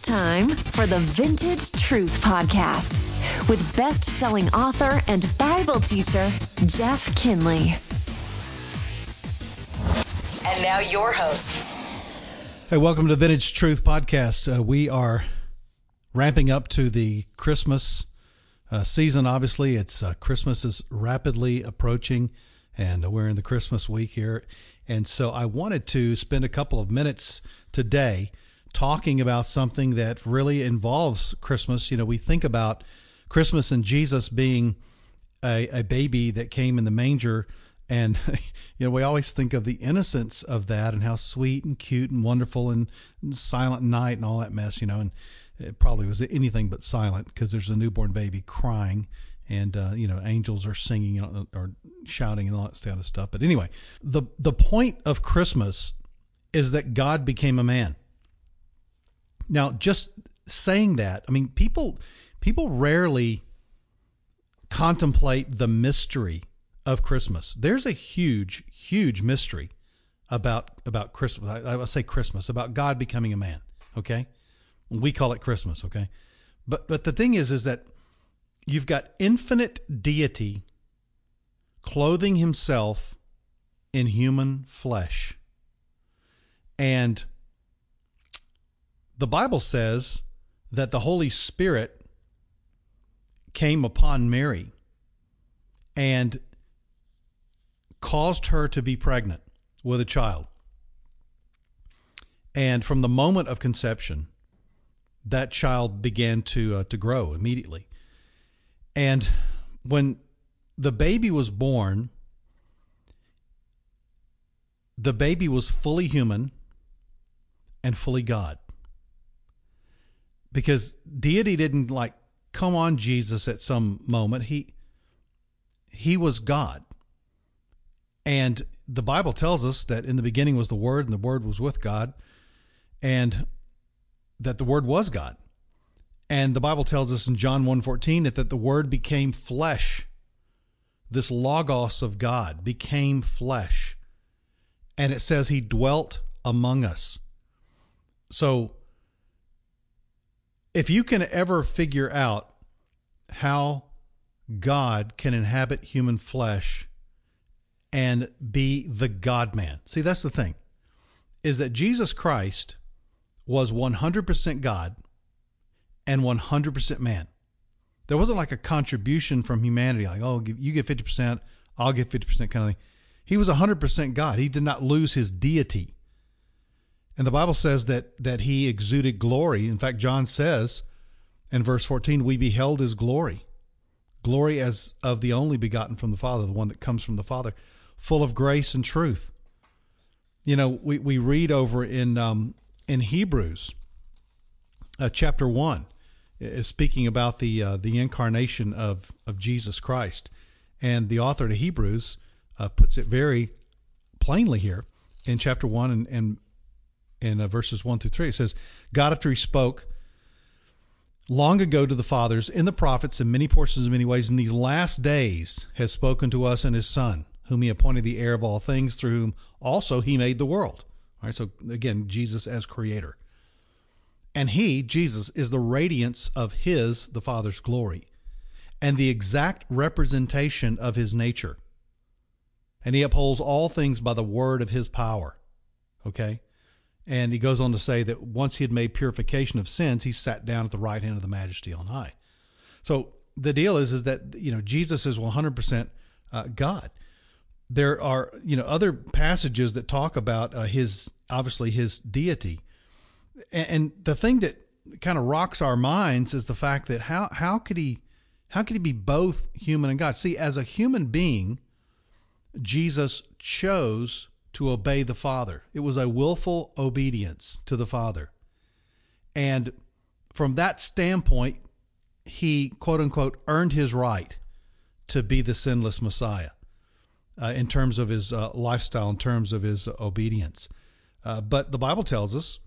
It's time for the Vintage Truth Podcast with best selling author and Bible teacher, Jeff Kinley. And now your host. Hey, welcome to Vintage Truth Podcast. Uh, we are ramping up to the Christmas uh, season. Obviously, it's uh, Christmas is rapidly approaching, and we're in the Christmas week here. And so, I wanted to spend a couple of minutes today talking about something that really involves Christmas. You know, we think about Christmas and Jesus being a, a baby that came in the manger. And, you know, we always think of the innocence of that and how sweet and cute and wonderful and, silent night and all that mess, you know. And it probably was anything but silent because there's a newborn baby crying and uh, you know angels are singing or shouting and all that kind of stuff. But anyway, the the point of Christmas is that God became a man. Now, just saying that, I mean, people people rarely contemplate the mystery of Christmas. There's a huge, huge mystery about about Christmas. I, I say Christmas about God becoming a man. Okay, we call it Christmas. Okay, but but the thing is, is that you've got infinite deity clothing himself in human flesh, and the Bible says that the Holy Spirit came upon Mary and caused her to be pregnant with a child. And from the moment of conception, that child began to uh, to grow immediately. And when the baby was born, the baby was fully human and fully God because deity didn't like come on Jesus at some moment. He he was God. And the Bible tells us that in the beginning was the word and the word was with God and that the word was God. And the Bible tells us in John 1:14 that, that the word became flesh. This logos of God became flesh. And it says he dwelt among us. So if you can ever figure out how God can inhabit human flesh and be the God man. See, that's the thing, is that Jesus Christ was 100% God and 100% man. There wasn't like a contribution from humanity, like, oh, you get 50%, I'll get 50% kind of thing. He was 100% God. He did not lose his deity. And the Bible says that that he exuded glory. In fact, John says in verse 14, we beheld his glory. Glory as of the only begotten from the Father, the one that comes from the Father, full of grace and truth. You know, we, we read over in um, in Hebrews uh, chapter 1 is speaking about the uh, the incarnation of of Jesus Christ. And the author to Hebrews uh, puts it very plainly here in chapter 1 and, and in uh, verses 1 through 3. It says, God, after he spoke long ago to the fathers in the prophets in many portions in many ways, in these last days has spoken to us in his Son, whom he appointed the heir of all things, through whom also he made the world. All right, so again, Jesus as creator. And he, Jesus, is the radiance of his, the Father's glory, and the exact representation of his nature. And he upholds all things by the word of his power. Okay? And he goes on to say that once he had made purification of sins, he sat down at the right hand of the majesty on high. So the deal is, is that, you know, Jesus is 100% uh, God. There are, you know, other passages that talk about uh, his, obviously his deity. And, and the thing that kind of rocks our minds is the fact that how, how could he, how could he be both human and God? See, as a human being, Jesus chose to obey the Father. It was a willful obedience to the Father. And from that standpoint, he, quote unquote, earned his right to be the sinless Messiah uh, in terms of his uh, lifestyle, in terms of his obedience. Uh, but the Bible tells us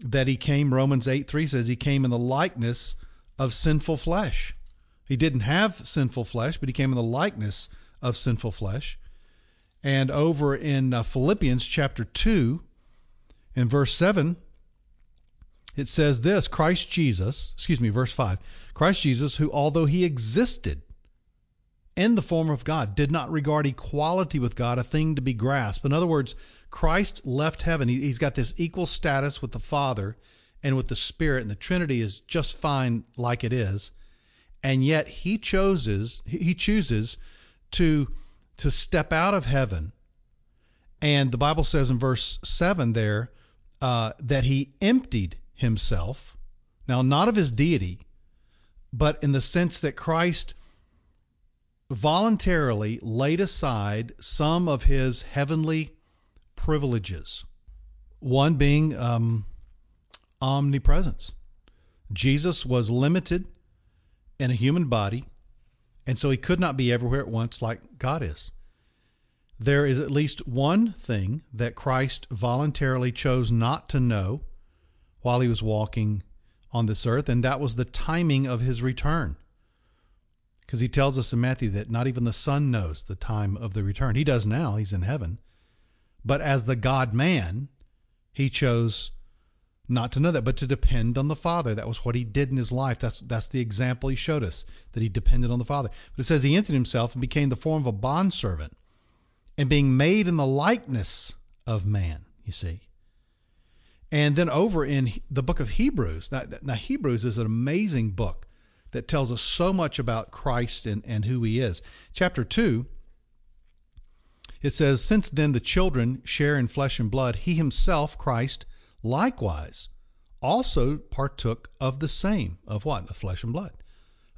that he came, Romans 8 3 says, he came in the likeness of sinful flesh. He didn't have sinful flesh, but he came in the likeness of sinful flesh. And over in uh, Philippians chapter 2, in verse 7, it says this Christ Jesus, excuse me, verse 5 Christ Jesus, who although he existed in the form of God, did not regard equality with God a thing to be grasped. In other words, Christ left heaven. He, has got this equal status with the Father and with the Spirit, and the Trinity is just fine like it is. And yet he chooses he chooses to to step out of heaven. And the Bible says in verse seven there uh, that he emptied himself. Now, not of his deity, but in the sense that Christ voluntarily laid aside some of his heavenly privileges, one being um, omnipresence. Jesus was limited in a human body, and so he could not be everywhere at once like God is. There is at least one thing that Christ voluntarily chose not to know while he was walking on this earth, and that was the timing of his return. Because he tells us in Matthew that not even the Son knows the time of the return. He does now, he's in heaven. But as the God man, he chose not to know that, but to depend on the Father. That was what he did in his life. That's that's the example he showed us, that he depended on the Father. But it says he emptied himself and became the form of a bondservant, and being made in the likeness of man, you see. And then over in the book of Hebrews, now, now Hebrews is an amazing book that tells us so much about Christ and, and who he is. Chapter 2, it says, Since then the children share in flesh and blood, he himself, Christ, likewise also partook of the same, of what? The flesh and blood.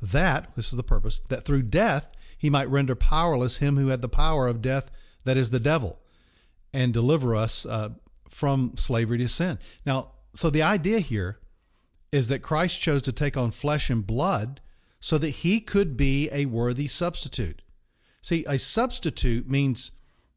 That, this is the purpose, that through death he might render powerless him who had the power of death, that is the devil, and deliver us uh, from slavery to sin. Now, so the idea here is that Christ chose to take on flesh and blood so that he could be a worthy substitute. See, a substitute means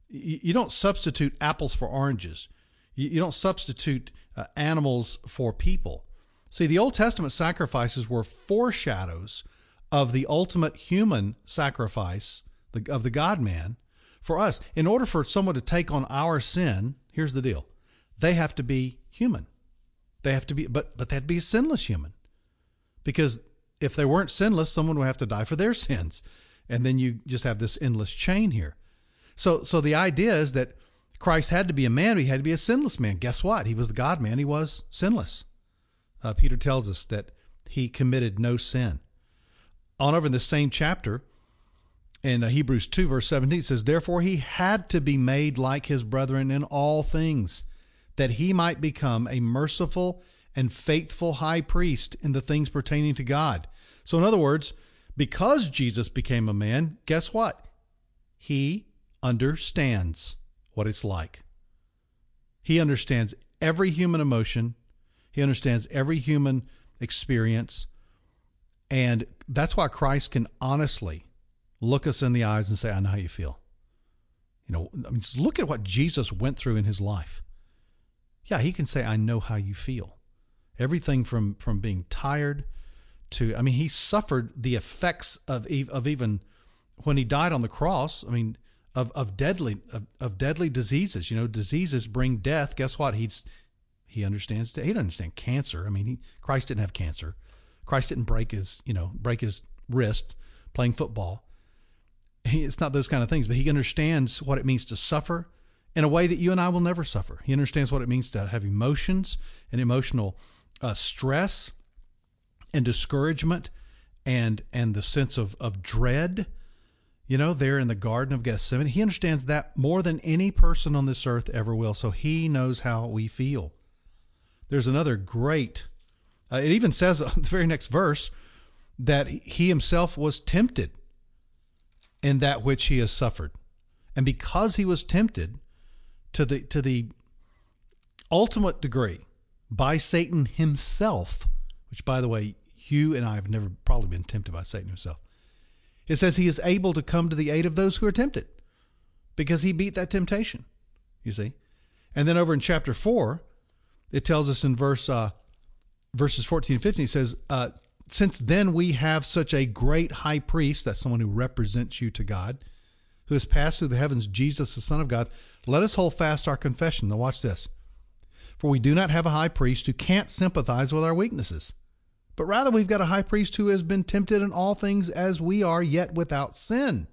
you don't substitute apples for oranges. You don't substitute uh, animals for people. See, the Old Testament sacrifices were foreshadows of the ultimate human sacrifice of the God man for us. In order for someone to take on our sin, here's the deal they have to be human. They have to be, but but they have to be a sinless human, because if they weren't sinless, someone would have to die for their sins, and then you just have this endless chain here. So so the idea is that Christ had to be a man, he had to be a sinless man. Guess what? He was the God man. He was sinless. Uh, Peter tells us that he committed no sin. On over in the same chapter, in uh, Hebrews 2, verse 17, it says, Therefore he had to be made like his brethren in all things that he might become a merciful and faithful high priest in the things pertaining to God. So, in other words, because Jesus became a man, guess what? He understands what it's like. He understands every human emotion, he understands every human experience. And that's why Christ can honestly look us in the eyes and say, I know how you feel. You know, I mean, look at what Jesus went through in his life yeah, he can say, I know how you feel. Everything from, from being tired to, I mean, he suffered the effects of, of even when he died on the cross. I mean, of, of deadly, of, of deadly diseases, you know, diseases bring death. Guess what? He's, he understands, he doesn't understand cancer. I mean, he, Christ didn't have cancer. Christ didn't break his, you know, break his wrist playing football. He, it's not those kind of things, but he understands what it means to suffer in a way that you and I will never suffer. He understands what it means to have emotions and emotional uh, stress and discouragement and and the sense of, of dread, you know, there in the Garden of Gethsemane. He understands that more than any person on this earth ever will. So he knows how we feel. There's another great, uh, it even says on the very next verse that he himself was tempted in that which he has suffered. And because he was tempted, to the to the ultimate degree by Satan himself, which by the way, you and I have never probably been tempted by Satan himself. It says he is able to come to the aid of those who are tempted because he beat that temptation. You see? And then over in chapter 4, it tells us in verse uh, verses 14 and 15 it says uh, since then we have such a great high priest that's someone who represents you to God who has passed through the heavens Jesus the son of God let us hold fast our confession. Now, watch this. For we do not have a high priest who can't sympathize with our weaknesses, but rather we've got a high priest who has been tempted in all things as we are, yet without sin.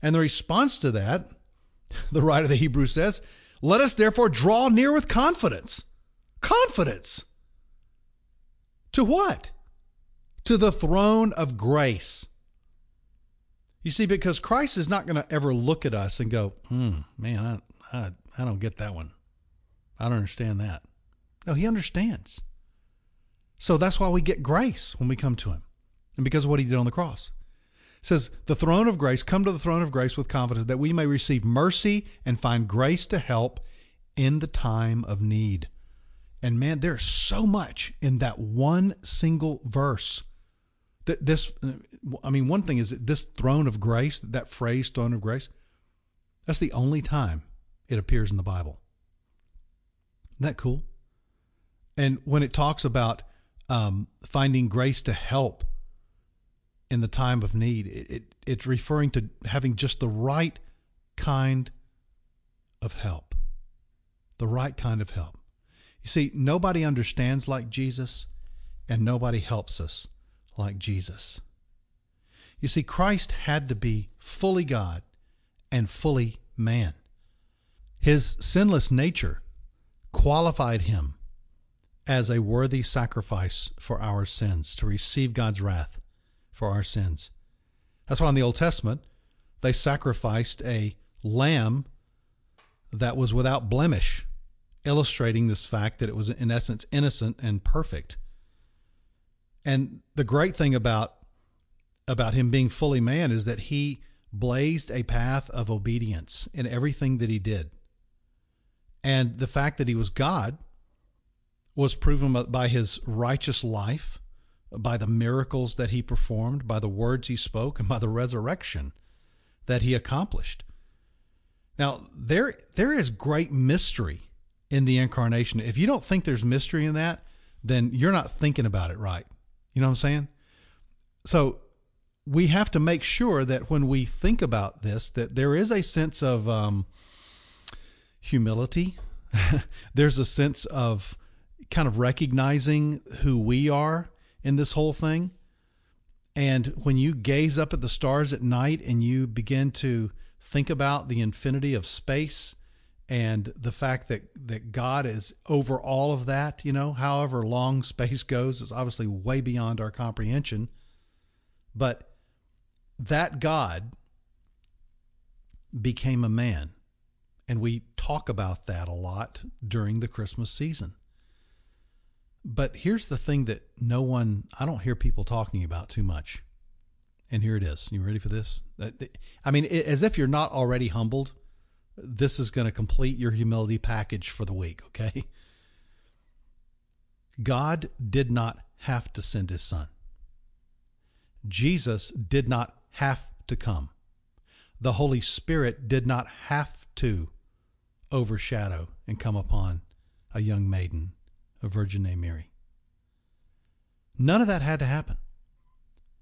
And the response to that, the writer of the Hebrews says, Let us therefore draw near with confidence. Confidence. To what? To the throne of grace. You see, because Christ is not going to ever look at us and go, hmm, man, I, I, I don't get that one. I don't understand that. No, he understands. So that's why we get grace when we come to him. And because of what he did on the cross. It says, the throne of grace, come to the throne of grace with confidence that we may receive mercy and find grace to help in the time of need. And man, there's so much in that one single verse. That this, I mean, one thing is that this throne of grace, that phrase, throne of grace, that's the only time it appears in the Bible. Isn't that cool? And when it talks about um, finding grace to help in the time of need, it, it, it's referring to having just the right kind of help. The right kind of help. You see, nobody understands like Jesus, and nobody helps us like Jesus. You see, Christ had to be fully God and fully man. His sinless nature qualified him as a worthy sacrifice for our sins, to receive God's wrath for our sins. That's why in the Old Testament, they sacrificed a lamb that was without blemish, illustrating this fact that it was, in essence, innocent and perfect. And the great thing about about him being fully man is that he blazed a path of obedience in everything that he did. And the fact that he was God was proven by his righteous life, by the miracles that he performed, by the words he spoke, and by the resurrection that he accomplished. Now, there there is great mystery in the incarnation. If you don't think there's mystery in that, then you're not thinking about it right. You know what I'm saying? So we have to make sure that when we think about this, that there is a sense of um, humility. There's a sense of kind of recognizing who we are in this whole thing. And when you gaze up at the stars at night and you begin to think about the infinity of space and the fact that, that God is over all of that, you know, however long space goes, is obviously way beyond our comprehension. But that God became a man and we talk about that a lot during the Christmas season. But here's the thing that no one, I don't hear people talking about too much. And here it is. You ready for this? I mean, as if you're not already humbled, this is going to complete your humility package for the week, okay? God did not have to send his son. Jesus did not have to come. The Holy Spirit did not have to overshadow and come upon a young maiden, a virgin named Mary. None of that had to happen.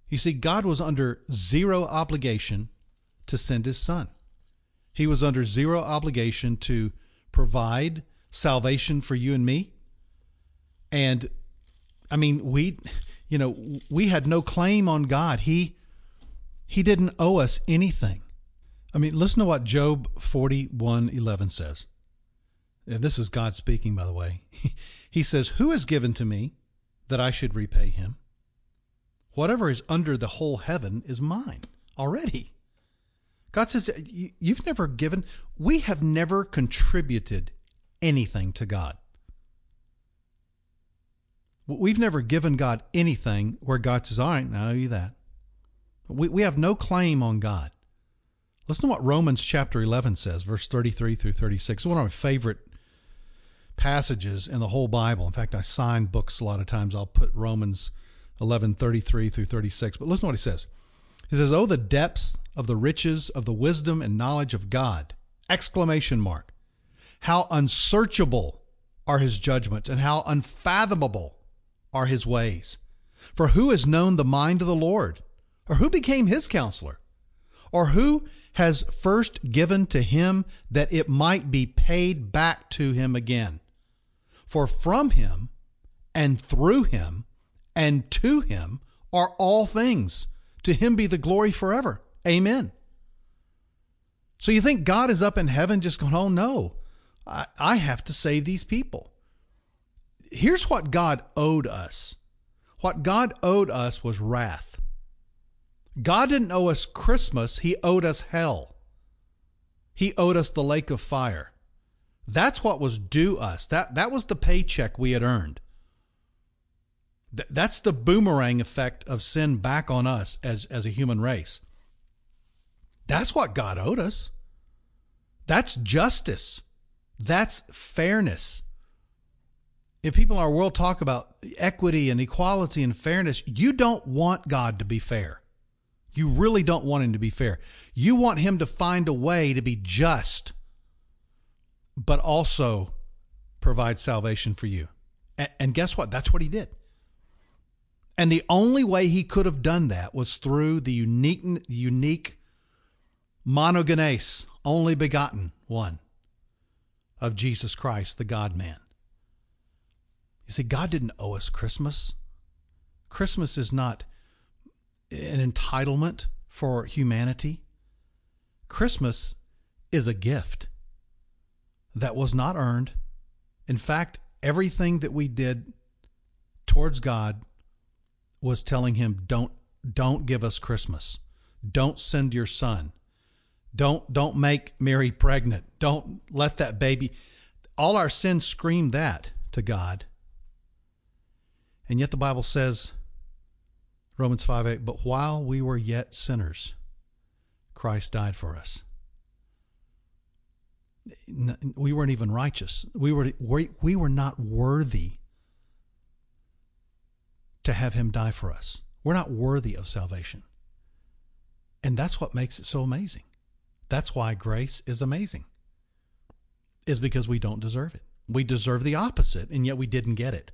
You see, God was under zero obligation to send his son. He was under zero obligation to provide salvation for you and me. And I mean, we, you know, we had no claim on God. He, he didn't owe us anything. I mean, listen to what Job 41 11 says. And this is God speaking, by the way. He says, Who has given to me that I should repay him? Whatever is under the whole heaven is mine already. God says, You've never given, we have never contributed anything to God. We've never given God anything where God says, All right, now I owe you that. We, we have no claim on God. Listen to what Romans chapter 11 says, verse 33 through 36. It's one of my favorite passages in the whole Bible. In fact, I sign books a lot of times. I'll put Romans 11, 33 through 36. But listen to what he says. He says, Oh, the depths of the riches of the wisdom and knowledge of God! Exclamation mark. How unsearchable are his judgments and how unfathomable are his ways. For who has known the mind of the Lord? Or who became his counselor? Or who has first given to him that it might be paid back to him again? For from him and through him and to him are all things. To him be the glory forever. Amen. So you think God is up in heaven just going, oh no, I, I have to save these people. Here's what God owed us. What God owed us was wrath. God didn't owe us Christmas, He owed us hell. He owed us the lake of fire. That's what was due us. That, that was the paycheck we had earned. Th- that's the boomerang effect of sin back on us as, as a human race. That's what God owed us. That's justice. That's fairness. If people in our world talk about equity and equality and fairness, you don't want God to be fair. You really don't want him to be fair. You want him to find a way to be just, but also provide salvation for you. And, guess what? That's what he did. And the only way he could have done that was through the unique, unique monogenes, only begotten one of Jesus Christ, the God man. You see, God didn't owe us Christmas. Christmas is not an entitlement for humanity. Christmas is a gift that was not earned. In fact, everything that we did towards God was telling him, "Don't don't give us Christmas. Don't send your son. Don't don't make Mary pregnant. Don't let that baby." All our sins scream that to God. And yet the Bible says Romans 5 8, but while we were yet sinners, Christ died for us. We weren't even righteous. We were, we we were not worthy to have him die for us. We're not worthy of salvation. And that's what makes it so amazing. That's why grace is amazing, is because we don't deserve it. We deserve the opposite, and yet we didn't get it.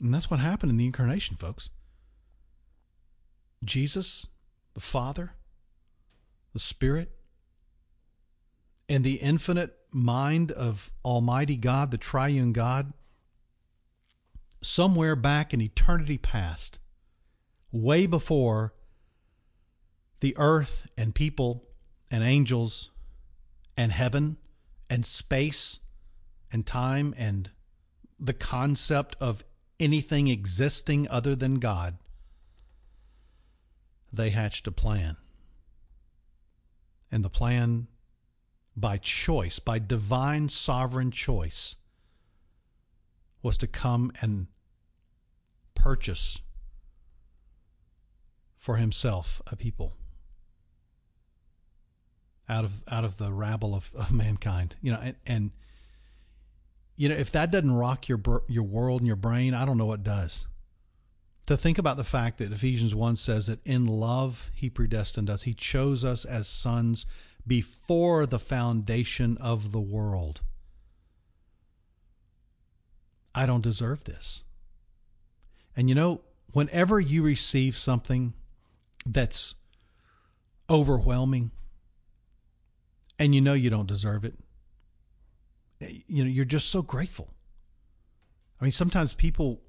And that's what happened in the incarnation, folks. Jesus, the Father, the Spirit, and the infinite mind of Almighty God, the triune God, somewhere back in eternity past, way before the earth and people and angels and heaven and space and time and the concept of anything existing other than God, they hatched a plan. And the plan, by choice, by divine sovereign choice, was to come and purchase for himself a people out of out of the rabble of, of mankind you know and, and you know, if that doesn't rock your your world and your brain, I don't know what does. To think about the fact that Ephesians 1 says that in love he predestined us. He chose us as sons before the foundation of the world. I don't deserve this. And you know, whenever you receive something that's overwhelming and you know you don't deserve it, eh, you know, you're just so grateful. I mean, sometimes people,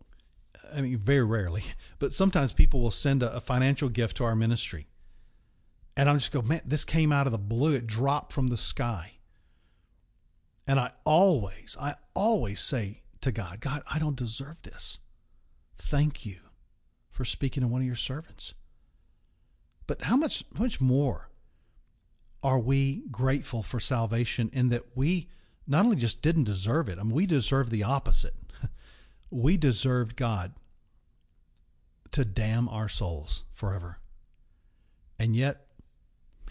I mean, very rarely, but sometimes people will send a, a financial gift to our ministry. And I'm just go, man, this came out of the blue. It dropped from the sky. And I always, I always say to God, God, I don't deserve this. Thank you for speaking to one of your servants. But how much, how much more are we grateful for salvation in that we not only just didn't deserve it, I mean, we deserve the opposite. we deserved God to damn our souls forever. And yet,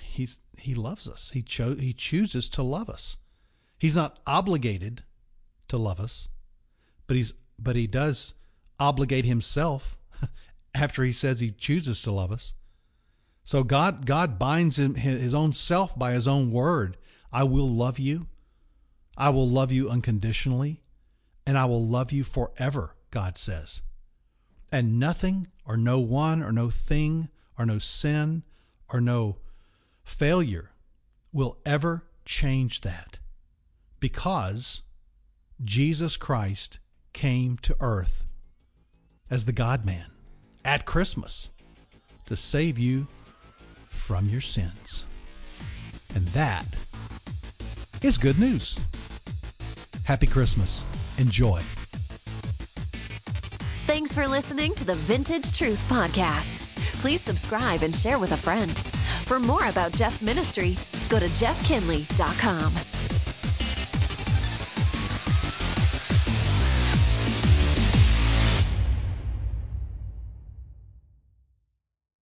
he's he loves us. He cho- he chooses to love us. He's not obligated to love us, but he's but he does obligate himself after he says he chooses to love us. So God God binds him, his own self by his own word. I will love you I will love you unconditionally, and I will love you forever, God says. And nothing or no one or no thing or no sin or no failure will ever change that because Jesus Christ came to earth as the God man at Christmas to save you from your sins. And that is good news. Happy Christmas. Enjoy. Thanks for listening to the Vintage Truth Podcast. Please subscribe and share with a friend. For more about Jeff's ministry, go to jeffkinley.com.